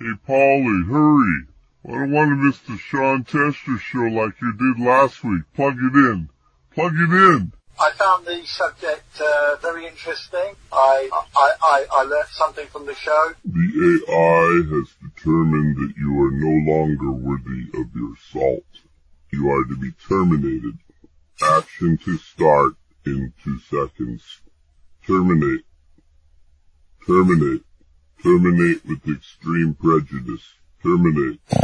Hey, Polly, hurry. I don't want to miss the Sean Teschner show like you did last week. Plug it in. Plug it in. I found the subject uh, very interesting. I, I, I, I learned something from the show. The AI has determined that you are no longer worthy of your salt. You are to be terminated. Action to start in two seconds. Terminate. Terminate. Terminate with extreme prejudice. Terminate. Here,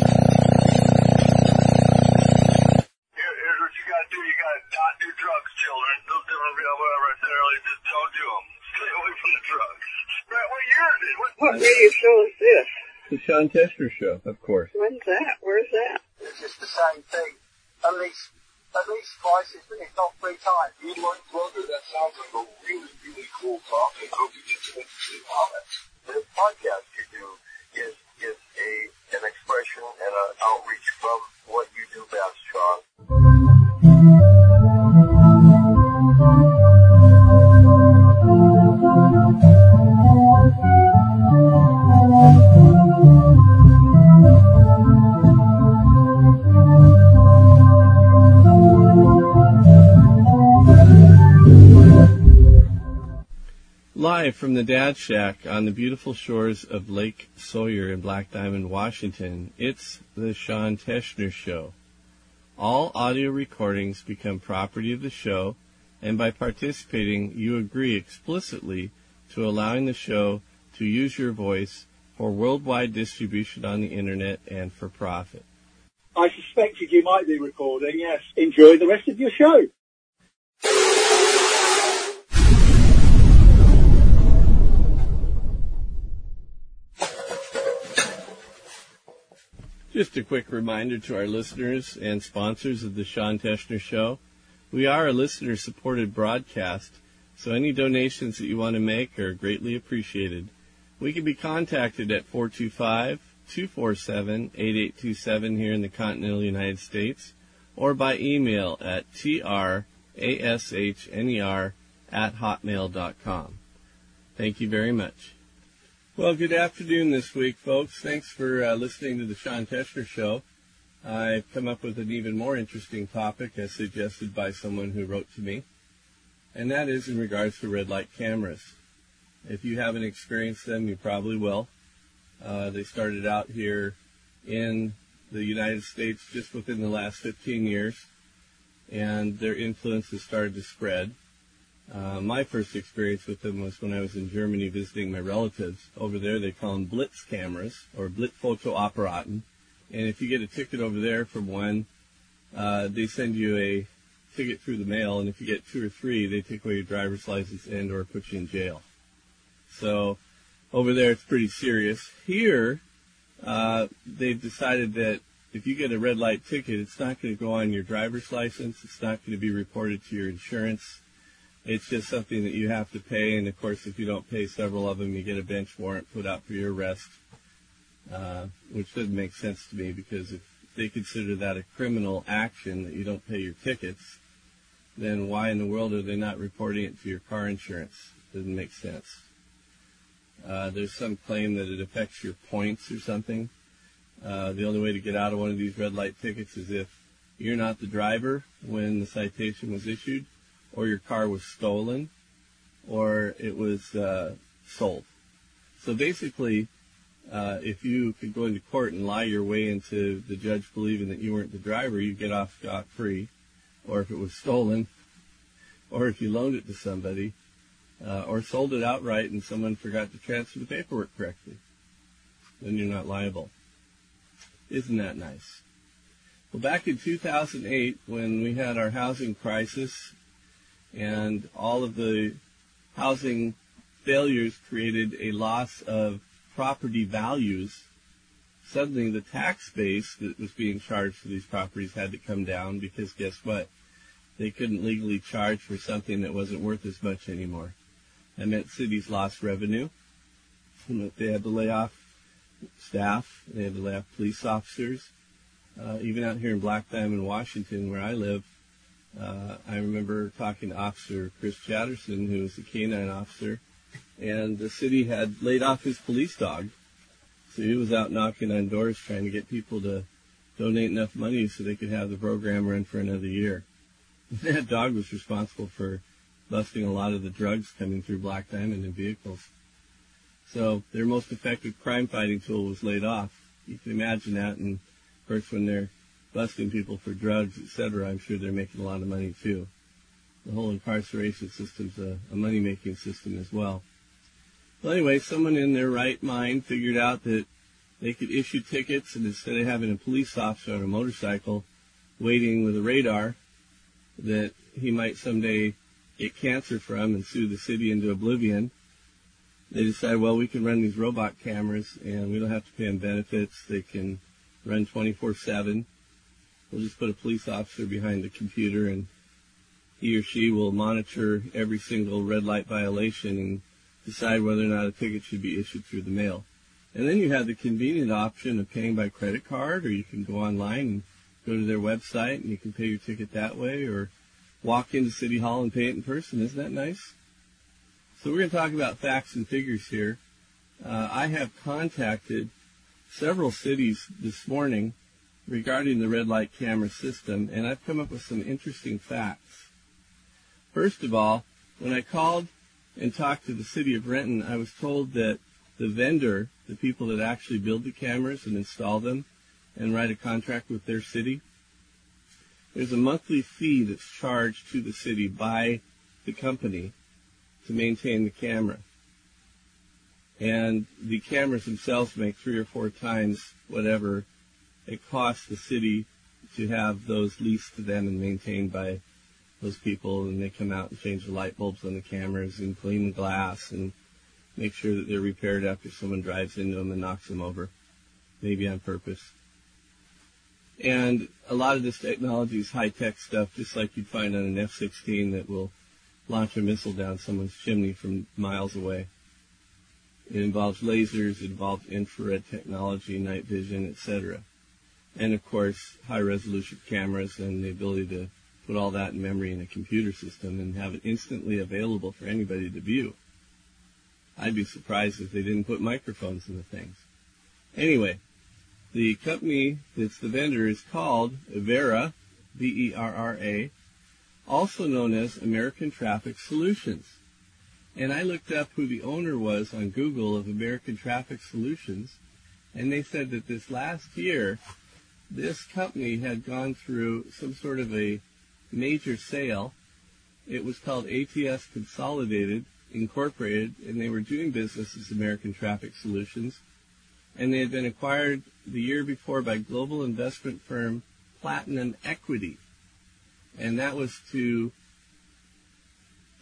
here's what you gotta do. You gotta not do drugs, children. Don't do them, whatever I said earlier. Just don't do them. Stay away from the drugs. Brett, what year is it? What, What radio show is this? The Sean Teschner Show, of course. When's that? Where's that? It's just the same thing. At least, at least twice, if if not three times. you like brother? That sounds like a really, really cool topic. Hope you get some interesting The podcast you do is is a an expression and an outreach from the Dad Shack on the beautiful shores of Lake Sawyer in Black Diamond, Washington, it's the Sean Teschner Show. All audio recordings become property of the show, and by participating, you agree explicitly to allowing the show to use your voice for worldwide distribution on the internet and for profit. I suspected you might be recording, yes. Enjoy the rest of your show. Just a quick reminder to our listeners and sponsors of the Sean Teschner Show. We are a listener supported broadcast, so any donations that you want to make are greatly appreciated. We can be contacted at 425-247-8827 here in the continental United States or by email at trashner at hotmail.com. Thank you very much. Well, good afternoon this week, folks. Thanks for uh, listening to the Sean Teschner Show. I've come up with an even more interesting topic as suggested by someone who wrote to me, and that is in regards to red light cameras. If you haven't experienced them, you probably will. Uh, they started out here in the United States just within the last 15 years, and their influence has started to spread. Uh, my first experience with them was when I was in Germany visiting my relatives. Over there, they call them Blitz cameras or Blitzfotoapparaten. And if you get a ticket over there from one, uh, they send you a ticket through the mail. And if you get two or three, they take away your driver's license and or put you in jail. So over there, it's pretty serious. Here, uh, they've decided that if you get a red light ticket, it's not going to go on your driver's license. It's not going to be reported to your insurance. It's just something that you have to pay, and of course, if you don't pay several of them, you get a bench warrant put out for your arrest, uh, which doesn't make sense to me because if they consider that a criminal action that you don't pay your tickets, then why in the world are they not reporting it to your car insurance? Doesn't make sense. Uh, there's some claim that it affects your points or something. Uh, the only way to get out of one of these red light tickets is if you're not the driver when the citation was issued, or your car was stolen, or it was uh, sold. So basically, uh, if you could go into court and lie your way into the judge believing that you weren't the driver, you get off scot free. Or if it was stolen, or if you loaned it to somebody, uh, or sold it outright and someone forgot to transfer the paperwork correctly, then you're not liable. Isn't that nice? Well, back in 2008, when we had our housing crisis and all of the housing failures created a loss of property values, suddenly the tax base that was being charged for these properties had to come down because guess what? They couldn't legally charge for something that wasn't worth as much anymore. That meant cities lost revenue. They had to lay off staff. They had to lay off police officers. Uh, even out here in Black Diamond, Washington, where I live, Uh, I remember talking to Officer Chris Chatterson, who was a canine officer, and the city had laid off his police dog. So he was out knocking on doors trying to get people to donate enough money so they could have the program run for another year. That dog was responsible for busting a lot of the drugs coming through Black Diamond in vehicles. So their most effective crime fighting tool was laid off. You can imagine that, and of course when they're busting people for drugs, etc., I'm sure they're making a lot of money too. The whole incarceration system's a, a money-making system as well. Well, anyway, someone in their right mind figured out that they could issue tickets, and instead of having a police officer on a motorcycle waiting with a radar that he might someday get cancer from and sue the city into oblivion, they decided, well, we can run these robot cameras and we don't have to pay them benefits. They can run 24-7. We'll just put a police officer behind the computer and he or she will monitor every single red light violation and decide whether or not a ticket should be issued through the mail. And then you have the convenient option of paying by credit card, or you can go online and go to their website and you can pay your ticket that way, or walk into City Hall and pay it in person. Isn't that nice? So we're going to talk about facts and figures here. Uh, I have contacted several cities this morning regarding the red light camera system, and I've come up with some interesting facts. First of all, when I called and talked to the city of Renton, I was told that the vendor, the people that actually build the cameras and install them and write a contract with their city, there's a monthly fee that's charged to the city by the company to maintain the camera. And the cameras themselves make three or four times whatever it costs the city to have those leased to them and maintained by those people and they come out and change the light bulbs on the cameras and clean the glass and make sure that they're repaired after someone drives into them and knocks them over, maybe on purpose. And a lot of this technology is high-tech stuff, just like you'd find on an F-16 that will launch a missile down someone's chimney from miles away. It involves lasers, it involves infrared technology, night vision, etc. And of course, high-resolution cameras and the ability to put all that in memory in a computer system and have it instantly available for anybody to view. I'd be surprised if they didn't put microphones in the things. Anyway, the company that's the vendor is called Verra, V-E-R-R-A, also known as American Traffic Solutions. And I looked up who the owner was on Google of American Traffic Solutions, and they said that this last year, this company had gone through some sort of a major sale. It was called ATS Consolidated Incorporated, and they were doing business as American Traffic Solutions. And they had been acquired the year before by global investment firm Platinum Equity. And that was to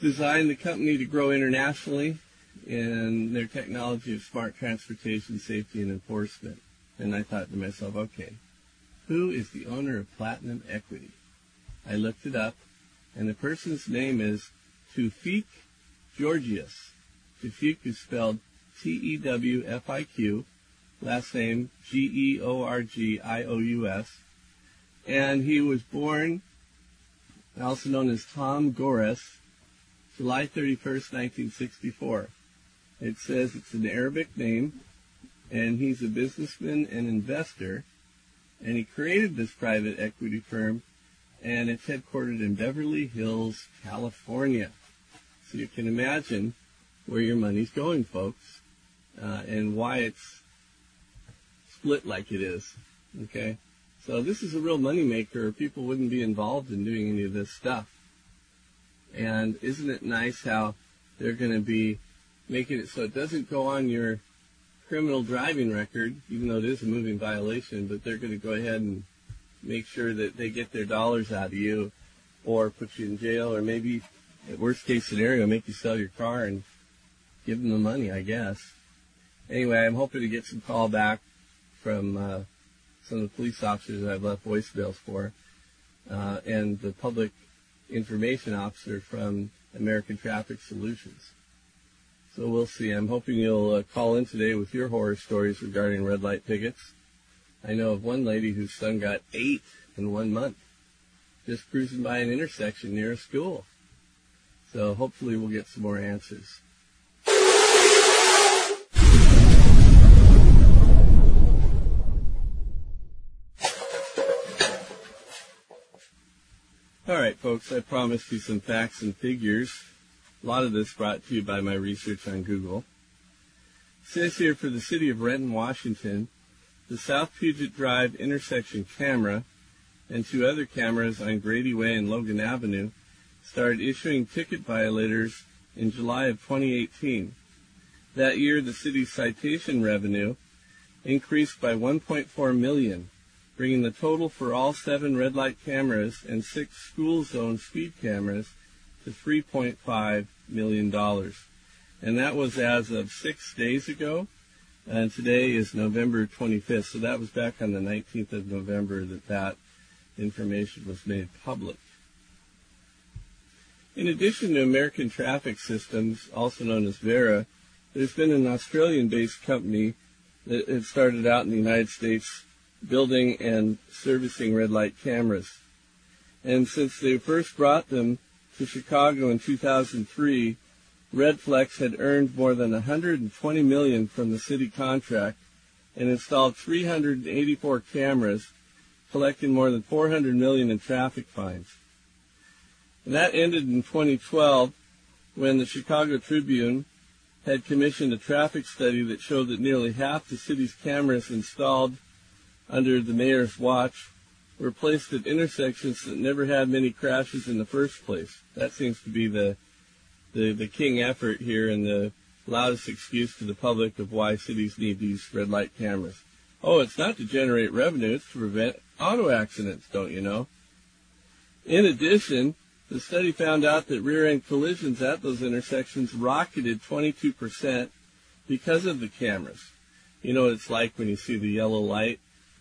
design the company to grow internationally in their technology of smart transportation, safety, and enforcement. And I thought to myself, okay, who is the owner of Platinum Equity? I looked it up, and the person's name is Tewfiq Georgious. Tufik is spelled T-E-W-F-I-Q, last name G-E-O-R-G-I-O-U-S, and he was born, also known as Tom Gores, July 31st, 1964. It says it's an Arabic name, and he's a businessman and investor, and he created this private equity firm and it's headquartered in Beverly Hills, California. So you can imagine where your money's going, folks, uh, and why it's split like it is. Okay, so this is a real moneymaker. People wouldn't be involved in doing any of this stuff. And isn't it nice how they're going to be making it so it doesn't go on your criminal driving record, even though it is a moving violation, but they're going to go ahead and make sure that they get their dollars out of you or put you in jail or maybe at worst case scenario make you sell your car and give them the money, I guess. Anyway, I'm hoping to get some call back from uh, some of the police officers that I've left voicemails for uh, and the public information officer from American Traffic Solutions. So we'll see. I'm hoping you'll uh, call in today with your horror stories regarding red light tickets. I know of one lady whose son got eight in one month, just cruising by an intersection near a school. So hopefully we'll get some more answers. All right, folks, I promised you some facts and figures. A lot of this brought to you by my research on Google. It says here for the city of Renton, Washington, the South Puget Drive intersection camera and two other cameras on Grady Way and Logan Avenue started issuing ticket violators in July of 2018. That year, the city's citation revenue increased by 1.4 million, bringing the total for all seven red light cameras and six school zone speed cameras to 3.5 million dollars. And that was as of six days ago. And today is November 25th. So that was back on the 19th of November that that information was made public. In addition to American Traffic Systems, also known as Verra, there's been an Australian-based company that had started out in the United States building and servicing red light cameras. And since they first brought them to Chicago in 2003, Redflex had earned more than 120 million from the city contract and installed 384 cameras, collecting more than 400 million in traffic fines. And that ended in 2012 when the Chicago Tribune had commissioned a traffic study that showed that nearly half the city's cameras installed under the mayor's watch were placed at intersections that never had many crashes in the first place. That seems to be the the, the king effort here and the loudest excuse to the public of why cities need these red light cameras. Oh, it's not to generate revenue, it's to prevent auto accidents, don't you know? In addition, the study found out that rear-end collisions at those intersections rocketed 22% because of the cameras. You know what it's like when you see the yellow light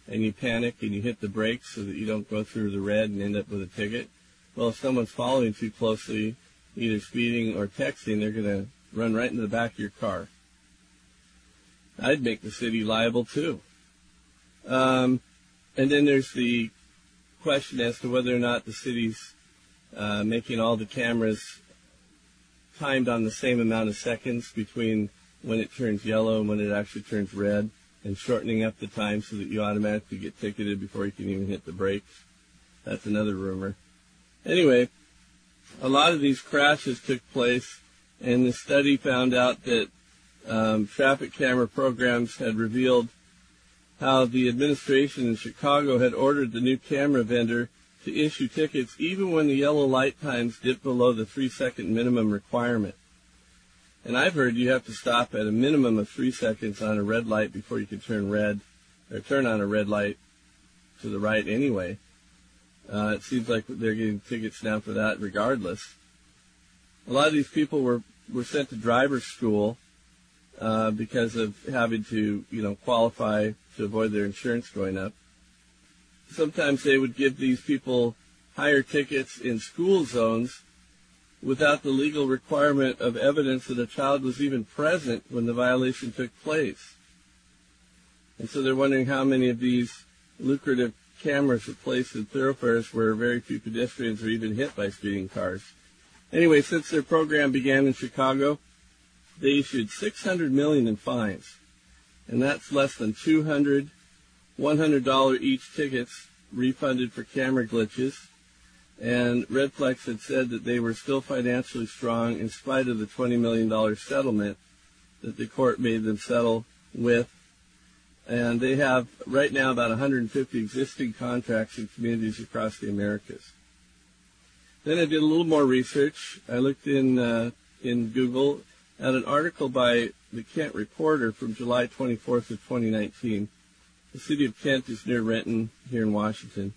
and you panic and you hit the brakes so that you don't go through the red and end up with a ticket. Well, if someone's following too closely, either speeding or texting, they're going to run right into the back of your car. I'd make the city liable too. Um, and then there's the question as to whether or not the city's uh, making all the cameras timed on the same amount of seconds between when it turns yellow and when it actually turns red, and shortening up the time so that you automatically get ticketed before you can even hit the brakes. That's another rumor. Anyway, a lot of these crashes took place, and the study found out that um, traffic camera programs had revealed how the administration in Chicago had ordered the new camera vendor to issue tickets even when the yellow light times dipped below the three second minimum requirement. And I've heard you have to stop at a minimum of three seconds on a red light before you can turn red, or turn on a red light to the right anyway. Uh, it seems like they're getting tickets now for that regardless. A lot of these people were, were sent to driver's school uh, because of having to, you know, qualify to avoid their insurance going up. Sometimes they would give these people higher tickets in school zones without the legal requirement of evidence that a child was even present when the violation took place. And so they're wondering how many of these lucrative cameras are placed in thoroughfares where very few pedestrians are even hit by speeding cars. Anyway, since their program began in Chicago, they issued 600 million in fines, and that's less than 200 $100 each tickets refunded for camera glitches. And Redflex had said that they were still financially strong in spite of the $20 million settlement that the court made them settle with. And they have right now about 150 existing contracts in communities across the Americas. Then I did a little more research. I looked in uh, in Google at an article by the Kent Reporter from July 24th of 2019 the city of Kent is near Renton here in Washington.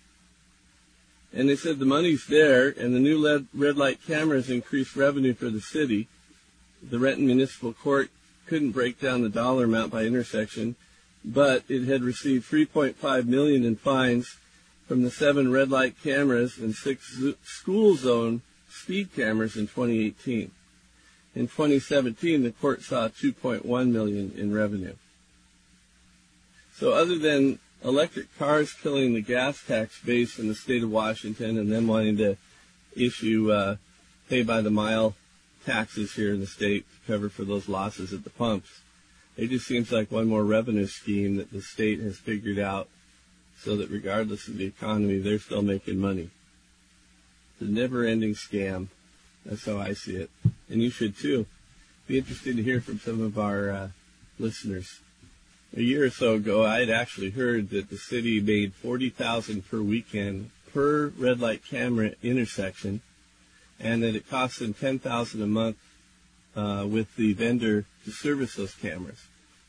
And they said the money's there and the new red light cameras increase revenue for the city. The Renton Municipal Court couldn't break down the dollar amount by intersection, but it had received 3.5 million in fines from the seven red light cameras and six school zone speed cameras in 2018. In 2017, the court saw 2.1 million in revenue. So other than electric cars killing the gas tax base in the state of Washington and then wanting to issue uh, pay by the mile taxes here in the state to cover for those losses at the pumps, it just seems like one more revenue scheme that the state has figured out so that regardless of the economy, they're still making money. It's a never-ending scam. That's how I see it, and you should too. Be interested to hear from some of our uh, listeners. A year or so ago, I had actually heard that the city made forty thousand per weekend per red light camera intersection, and that it costs them ten thousand a month uh, with the vendor to service those cameras.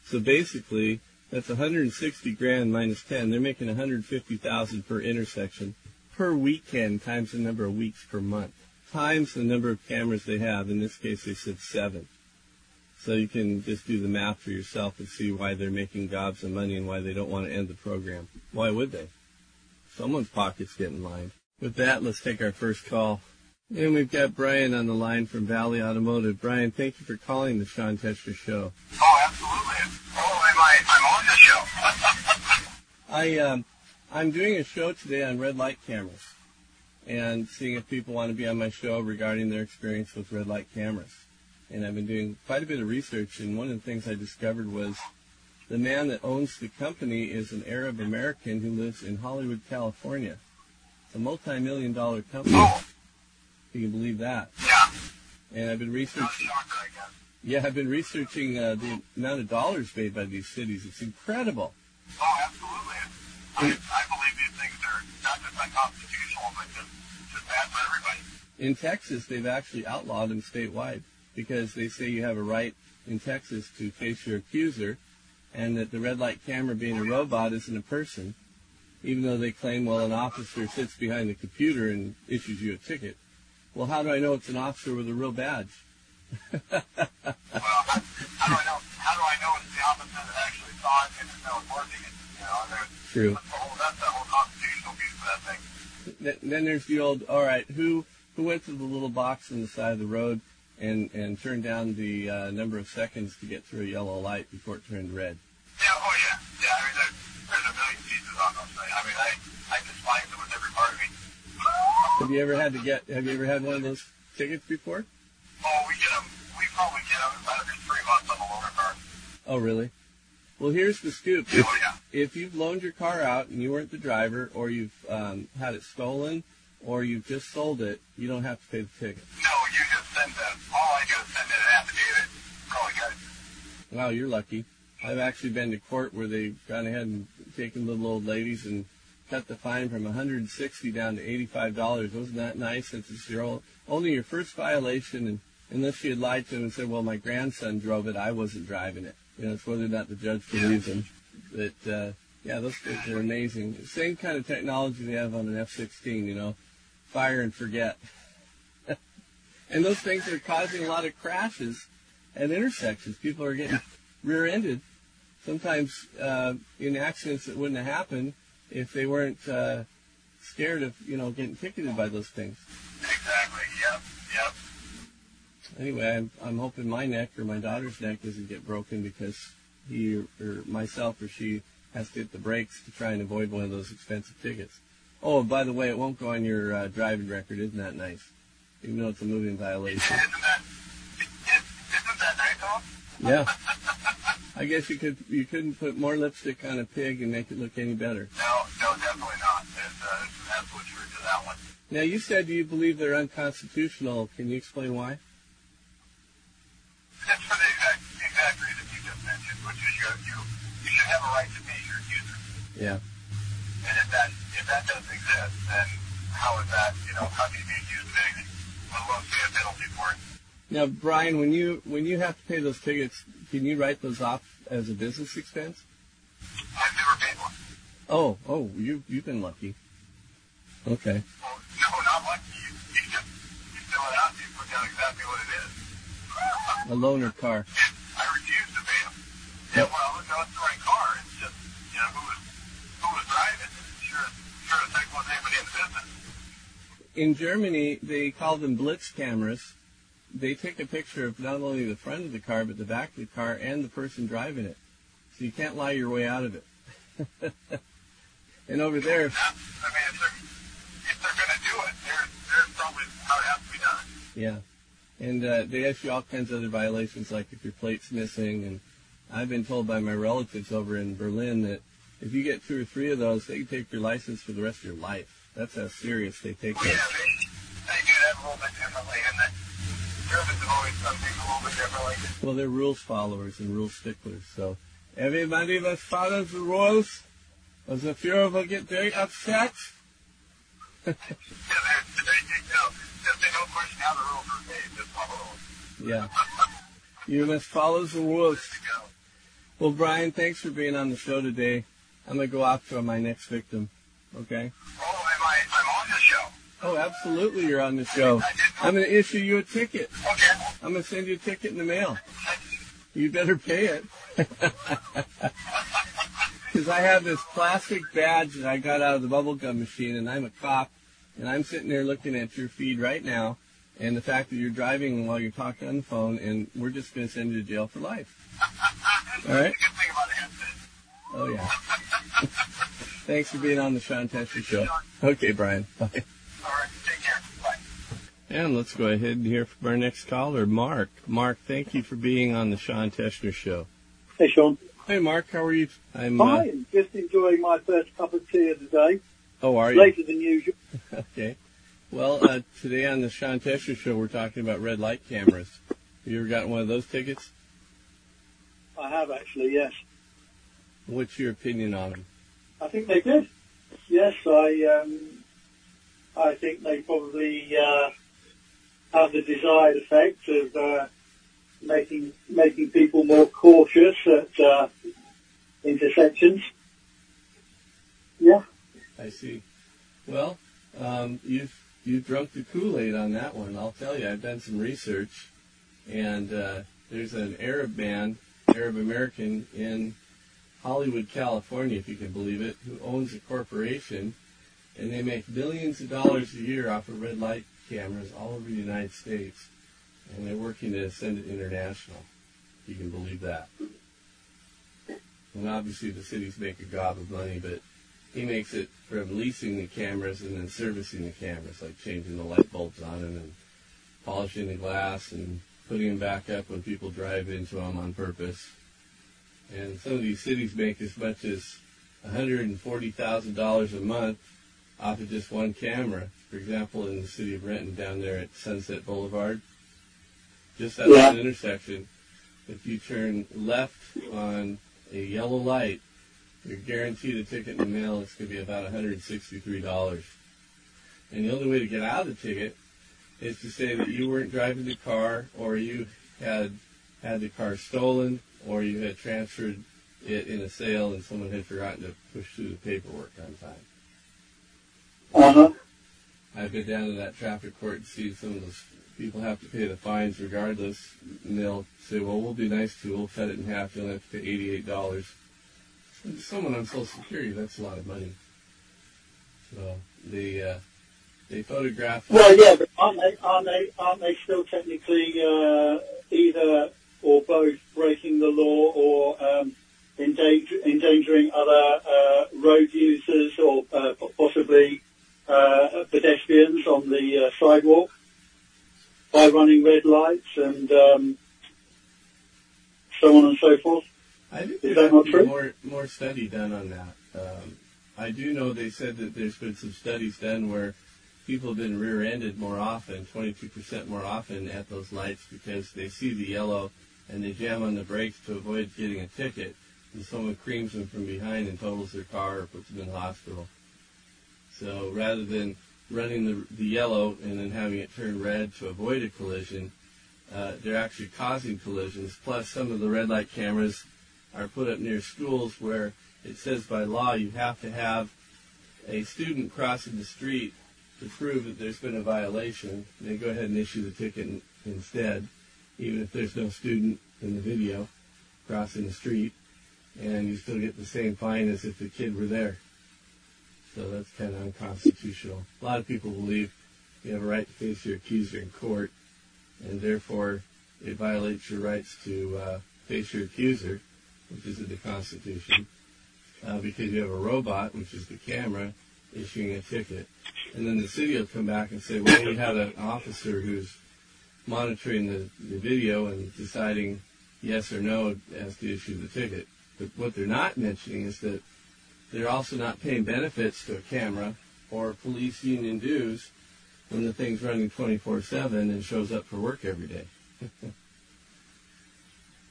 So basically, that's 160 grand minus 10. They're making 150,000 per intersection per weekend times the number of weeks per month times the number of cameras they have. In this case, they said seven. So you can just do the math for yourself and see why they're making gobs of money and why they don't want to end the program. Why would they? Someone's pocket's getting lined. With that, let's take our first call. And we've got Brian on the line from Valley Automotive. Brian, thank you for calling the Sean Teschner Show. Oh, absolutely. Oh, am I, I'm on the show. I um, I'm doing a show today on red light cameras, and seeing if people want to be on my show regarding their experience with red light cameras. And I've been doing quite a bit of research, and one of the things I discovered was the man that owns the company is an Arab American who lives in Hollywood, California. It's a multi-million dollar company. oh, If you can believe that. yeah. And I've been researching. shocker, I guess. Yeah, I've been researching uh, the amount of dollars made by these cities. It's incredible. Oh, absolutely. I, I believe these things are not just unconstitutional, but just, just bad for everybody. In Texas, they've actually outlawed them statewide because they say you have a right in Texas to face your accuser, and that the red light camera being a robot isn't a person, even though they claim, well, an officer sits behind the computer and issues you a ticket. Well, how do I know it's an officer with a real badge? Well, how, do I know? How do I know it's the officer that actually saw it and is now working it? You know, there's True. that's the whole that's the whole constitutional piece of that thing. Th- Then there's the old, all right, who who went to the little box on the side of the road and and turned down the uh, number of seconds to get through a yellow light before it turned red? Yeah. Oh yeah. Yeah. I mean, there's, there's a million pieces on those things. I mean, I I despise it with every part of me. Have you ever had to get? Have you ever had one of those tickets before? Oh, we get them. We probably get them about every three months on the loaner car. Oh, really? Well, here's the scoop. Oh yeah. If you've loaned your car out and you weren't the driver, or you've um, had it stolen, or you've just sold it, you don't have to pay the ticket. No, you just send them. All I do is send in an affidavit. That's all I got. Wow, you're lucky. I've actually been to court where they've gone ahead and taken little old ladies and cut the fine from 160 down to 85 dollars. Wasn't that nice? Since it's your old, only your first violation, and unless she had lied to him and said, "Well, my grandson drove it, I wasn't driving it." You know, it's whether or not the judge believes him. But uh, yeah, those things are amazing. Same kind of technology they have on an F-16. You know, fire and forget. and those things are causing a lot of crashes at intersections. People are getting rear-ended, sometimes uh, in accidents that wouldn't have happened if they weren't uh, scared of, you know, getting ticketed by those things. Exactly. Yep. Yep. Anyway, I'm, I'm hoping my neck or my daughter's neck doesn't get broken because he or, or myself or she has to hit the brakes to try and avoid one of those expensive tickets. Oh, and by the way, it won't go on your uh, driving record. Isn't that nice? Even though it's a moving violation. Isn't that? Isn't that nice, Tom? Yeah. I guess you could you couldn't put more lipstick on a pig and make it look any better. No, no, definitely not. There's, uh, there's some absolute truth to that one. Now you said you believe they're unconstitutional. Can you explain why? It's for the exact, exact reason you just mentioned, which is you, you, you should have a right to be your accuser. Yeah. And if that, if that doesn't exist, then how is that, you know, how can you be accused of anything? Let alone pay a penalty for it. Now, Brian, when you when you have to pay those tickets, can you write those off as a business expense? I've never paid one. Oh, oh, you you've been lucky. Okay. Well, no, not lucky. You, you just, you fill it out you put down exactly what it is. A loaner car. I refuse to pay them. Yeah, well, no, it's the right car. It's just, you know, who was, who was driving. Sure, sure as heck wasn't anybody in the business. In Germany, they call them blitz cameras. They take a picture of not only the front of the car, but the back of the car and the person driving it. So you can't lie your way out of it. and over there, That, I mean, if they're, if they're going to do it, they're, they're probably how it has to be done. Yeah. And uh, they ask you all kinds of other violations, like if your plate's missing. And I've been told by my relatives over in Berlin that if you get two or three of those, they can take your license for the rest of your life. That's how serious they take Well, it. yeah, they, do that a little bit differently, and that Germans have always done things a little bit differently. Well, they're rules followers and rule sticklers. So everybody that follows the rules, or the Fuhrer will get very upset. Yeah. Yeah. You must follow the rules. You. Well, Brian, thanks for being on the show today. I'm going to go after my next victim. Okay? Oh, am I, I'm on the show. Oh, absolutely, you're on the show. I'm going to issue you a ticket. Okay. I'm going to send you a ticket in the mail. You better pay it. Because I have this plastic badge that I got out of the bubblegum machine, and I'm a cop, and I'm sitting there looking at your feed right now, and the fact that you're driving while you're talking on the phone, and we're just going to send you to jail for life. All right? Good thing about a headset. Oh, yeah. Thanks for being on the Sean Teschner Show. Okay, Brian. Bye. All right. And let's go ahead and hear from our next caller, Mark. Mark, thank you for being on the Sean Teschner Show. Hey, Sean. Hey, Mark, how are you? I'm. Uh, Fine. Just enjoying my first cup of tea of the day. oh, are you? Later than usual. Okay. Well, uh, today on the Sean Teschner Show, we're talking about red light cameras. Have you ever gotten one of those tickets? I have actually, yes. What's your opinion on them? I think they did. Yes, I um, I think they probably uh, have the desired effect of uh, making making people more cautious at uh, intersections. Yeah. I see. Well, um, you've you've drunk the Kool Aid on that one. I'll tell you, I've done some research, and uh, there's an Arab man, Arab American in Hollywood, California, if you can believe it, who owns a corporation, and they make millions of dollars a year off of red light cameras all over the United States, and they're working to send it international. You can believe that. And obviously, the cities make a gob of money, but he makes it from leasing the cameras and then servicing the cameras, like changing the light bulbs on them and polishing the glass and putting them back up when people drive into them on purpose. And some of these cities make as much as $140,000 a month off of just one camera. For example, in the city of Renton down there at Sunset Boulevard, just at Yeah. that intersection, if you turn left on a yellow light, you're guaranteed a ticket in the mail. It's going to be about $163. And the only way to get out of the ticket is to say that you weren't driving the car, or you had had the car stolen, or you had transferred it in a sale and someone had forgotten to push through the paperwork on time. Uh huh. I've been down to that traffic court and seen some of those people have to pay the fines regardless, and they'll say, "Well, we'll be nice to you. We'll cut it in half. You'll have to pay eighty-eight dollars." Someone on Social Security, that's a lot of money. So they uh, they photograph. Well, yeah, but aren't they, aren't they, aren't they still technically uh, either or both breaking the law or um, endanger, endangering other uh, road users or uh, possibly uh, pedestrians on the uh, sidewalk by running red lights and um, so on and so forth? I think Is that not true? more more study done on that. Um, I do know they said that there's been some studies done where people have been rear-ended more often, 22% more often at those lights because they see the yellow and they jam on the brakes to avoid getting a ticket, and someone creams them from behind and totals their car or puts them in the hospital. So rather than running the, the yellow and then having it turn red to avoid a collision, uh, they're actually causing collisions. Plus, some of the red light cameras are put up near schools where it says by law you have to have a student crossing the street to prove that there's been a violation. They go ahead and issue the ticket instead, even if there's no student in the video crossing the street, and you still get the same fine as if the kid were there. So that's kind of unconstitutional. A lot of people believe you have a right to face your accuser in court, and therefore it violates your rights to uh, face your accuser, which is in the Constitution, uh, because you have a robot, which is the camera, issuing a ticket. And then the city will come back and say, well, we had an officer who's monitoring the, the video and deciding yes or no as to issue the ticket. But what they're not mentioning is that they're also not paying benefits to a camera or police union dues when the thing's running 24/7 and shows up for work every day.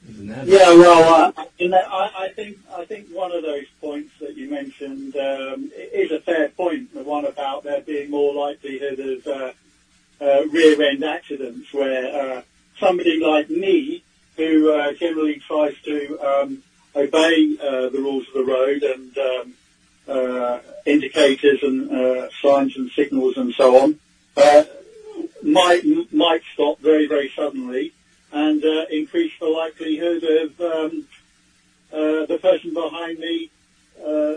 Isn't that? Yeah, well, uh, in that, I, I think I think one of those points that you mentioned um, is a fair point. The one about there being more likelihood of uh, uh, rear-end accidents, where uh, somebody like me, who uh, generally tries to um, obey uh, the rules of the road and um, uh, indicators and uh, signs and signals and so on, uh, might might stop very very suddenly and uh, increase the likelihood of um, uh, the person behind me, uh,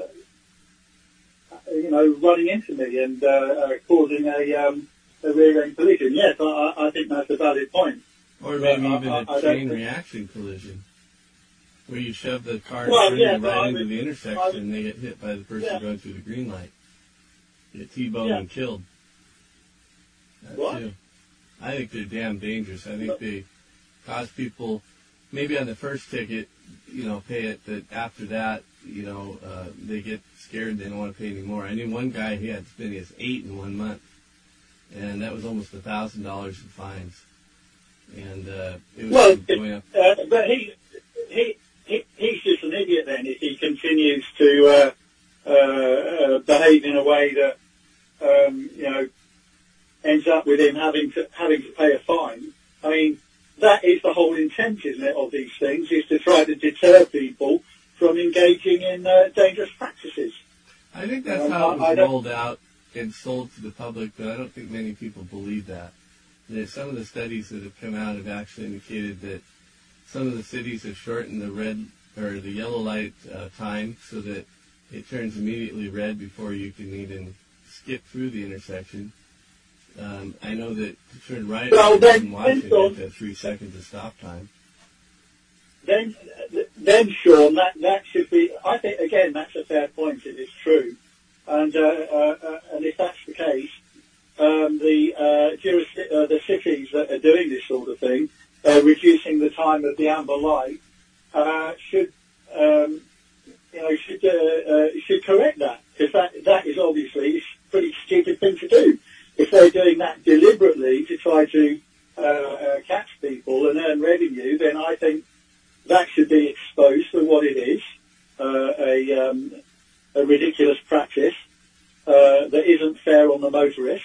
you know, running into me and uh, uh, causing a, um, a rear-end collision. Yes, I, I think that's a valid point. Or maybe even I- a chain reaction collision, where you shove the car Well, through yeah, right I into the I intersection, and they get hit by the person Yeah. going through the green light, get T-boned Yeah. and killed. That What? too. I think they're damn dangerous. I think But- they cause people, maybe on the first ticket, you know, pay it, but after that, you know, uh, they get scared. They don't want to pay anymore. I knew one guy he had as many as eight in one month, and that was almost a thousand dollars in fines. And uh, it was Well, going up. Uh, but he, he, he, he's then if he continues to uh, uh, uh, behave in a way that, um, you know, ends up with him having to having to pay a fine. I mean, that is the whole intent, isn't it, of these things, is to try to deter people from engaging in uh, dangerous practices. I think that's Um, how it was rolled out and sold to the public, but I don't think many people believe that. There's some of the studies that have come out have actually indicated that some of the cities have shortened the red or the yellow light uh, time so that it turns immediately red before you can even skip through the intersection. Um, I know that to turn right Well, in then- Washington, you have three seconds of stop time. then, then Sean, that, that should be, I think, again, that's a fair point, it is true. And, uh, uh, uh, and if that's the case, um, the, uh, juris- uh, the cities that are doing this sort of thing, uh, reducing the time of the amber light, should, um, you know, should, uh, uh, should correct that. Because that, that is obviously a pretty stupid thing to do. If they're doing that deliberately to try to, uh, uh, catch people and earn revenue, then I think that should be exposed for what it is, uh, a, um, a ridiculous practice uh, that isn't fair on the motorist,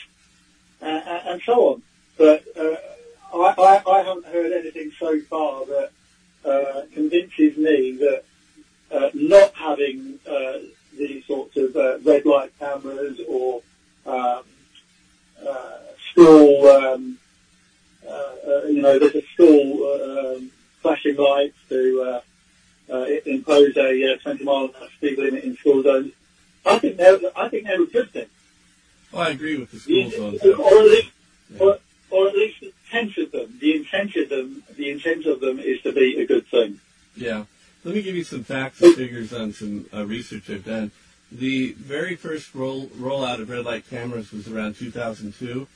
uh, uh, and so on. But uh, I, I, I haven't heard anything so far that uh, convinces me that uh, not having uh, these sorts of uh, red light cameras or um, uh, school, um, uh, uh, you know, there's a school uh, um, flashing lights to uh, uh, impose a uh, 20 mile an hour speed limit in school zones. I think they're, I think they're a good thing. Well, I agree with the The, school zones. or at least, Yeah. or, or at least the intent of them. The them, the intent of them is to be a good thing. Yeah. Let me give you some facts and figures on some uh, research I've done. The very first roll rollout of red light cameras was around 2002,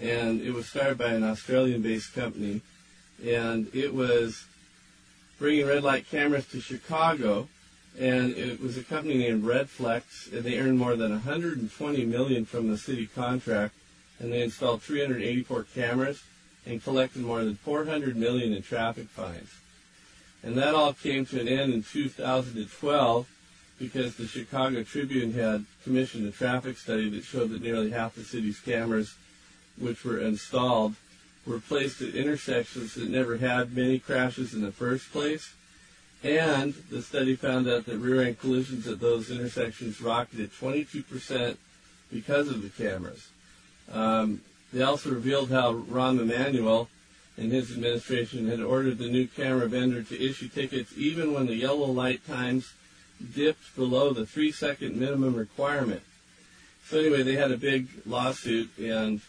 and it was started by an Australian-based company, and it was bringing red light cameras to Chicago, and it was a company named Redflex, and they earned more than 120 million from the city contract, and they installed 384 cameras and collected more than 400 million in traffic fines. And that all came to an end in 2012 because the Chicago Tribune had commissioned a traffic study that showed that nearly half the city's cameras, which were installed, were placed at intersections that never had many crashes in the first place. And the study found out that rear-end collisions at those intersections rocketed 22% because of the cameras. Um, they also revealed how Rahm Emanuel and his administration had ordered the new camera vendor to issue tickets even when the yellow light times dipped below the three second minimum requirement. So anyway, they had a big lawsuit and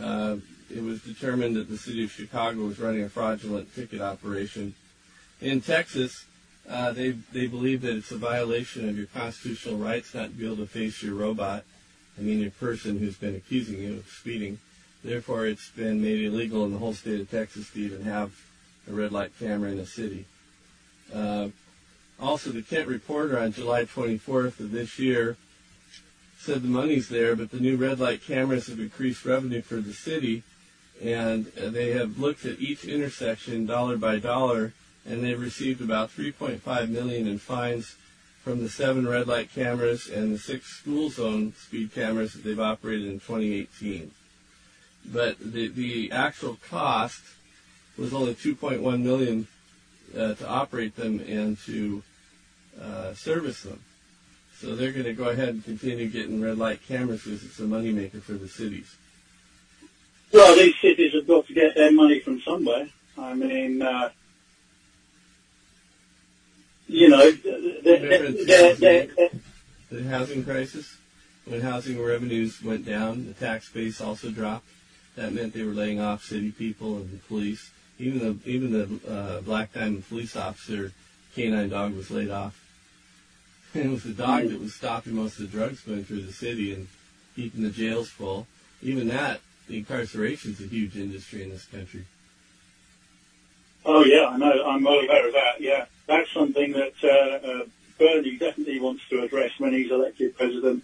uh, it was determined that the city of Chicago was running a fraudulent ticket operation. In Texas, uh, they they believe that it's a violation of your constitutional rights not to be able to face your robot. I mean, your person who's been accusing you of speeding. Therefore, it's been made illegal in the whole state of Texas to even have a red light camera in a city. Uh, also, the Kent Reporter on July 24th of this year said the money's there, but the new red light cameras have increased revenue for the city, and they have looked at each intersection dollar by dollar, and they've received about 3.5 million in fines from the seven red light cameras and the six school zone speed cameras that they've operated in 2018. But the the actual cost was only 2.1 million uh, to operate them and to uh, service them. So they're going to go ahead and continue getting red light cameras because it's a moneymaker for the cities. Well, these cities have got to get their money from somewhere. I mean, uh, you know, they're, Remember they're, they're, the housing crisis? When housing revenues went down, the tax base also dropped. That meant they were laying off city people and the police. Even the even the uh, Black Diamond police officer canine dog was laid off. And it was the dog that was stopping most of the drugs going through the city and keeping the jails full. Even that, the incarceration's a huge industry in this country. Oh yeah, I know. I'm well aware of that. Yeah, that's something that uh, uh, Bernie definitely wants to address when he's elected president.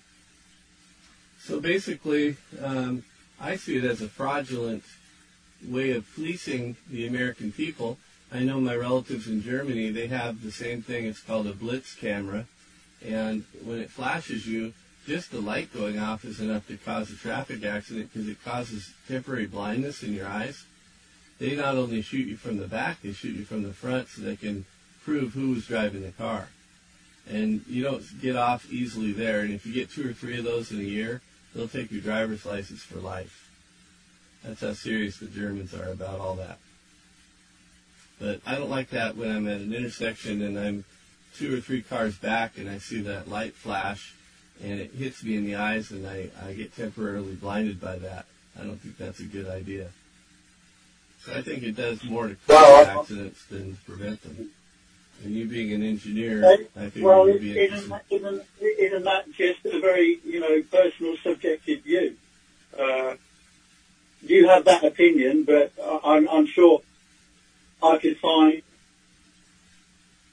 So basically, um, I see it as a fraudulent way of fleecing the American people. I know my relatives in Germany, they have the same thing. It's called a blitz camera. And when it flashes you, just the light going off is enough to cause a traffic accident because it causes temporary blindness in your eyes. They not only shoot you from the back, they shoot you from the front so they can prove who was driving the car. And you don't get off easily there. And if you get two or three of those in a year, they'll take your driver's license for life. That's how serious the Germans are about all that. But I don't like that when I'm at an intersection and I'm two or three cars back and I see that light flash and it hits me in the eyes and I, I get temporarily blinded by that. I don't think that's a good idea. So I think it does more to cause accidents than prevent them. And you being an engineer, I think well, you'd be isn't, interested. isn't, isn't that just a very, you know, personal, subjective view? Uh, you have that opinion, but I'm, I'm sure I could find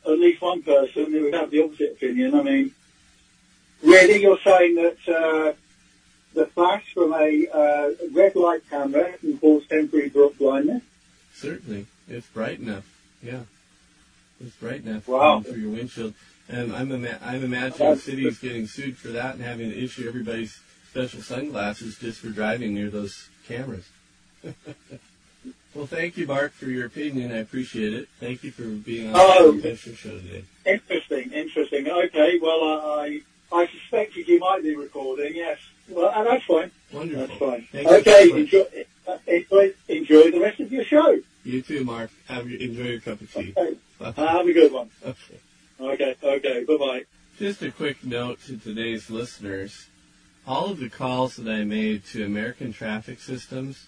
at least one person who would have the opposite opinion. I mean, really, you're saying that uh, the flash from a uh, red light camera can cause temporary blindness? Certainly, it's bright enough. Yeah, it's bright enough Wow. for your windshield. And I'm ima- I'm imagining cities getting sued for that and having to issue everybody's special sunglasses just for driving near those cameras. well, thank you, Mark, for your opinion. I appreciate it. Thank you for being on Oh. the Show today. Interesting, interesting. Okay, well, I I suspected you might be recording. Yes, well, and that's fine. Wonderful. That's fine. Thank you okay, enjoy, uh, enjoy enjoy the rest of your show. You too, Mark. Have your, enjoy your cup of tea. Okay, uh, have a good one. Okay. Okay, okay, bye bye. Just a quick note to today's listeners. All of the calls that I made to American traffic systems,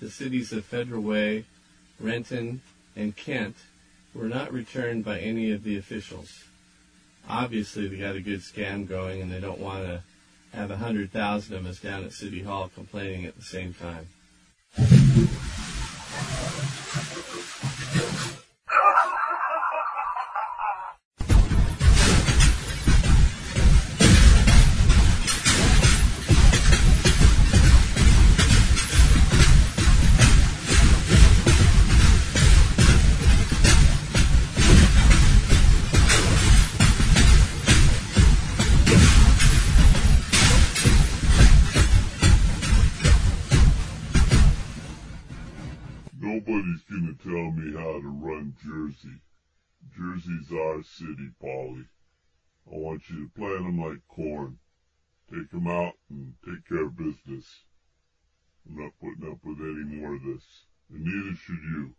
the cities of Federal Way, Renton, and Kent were not returned by any of the officials. Obviously, they got a good scam going and they don't want to have a hundred thousand of us down at City Hall complaining at the same time. City, Polly. I want you to plant plant 'em like corn. Take Take 'em out and take care of business. I'm not putting up with any more of this. And neither should you.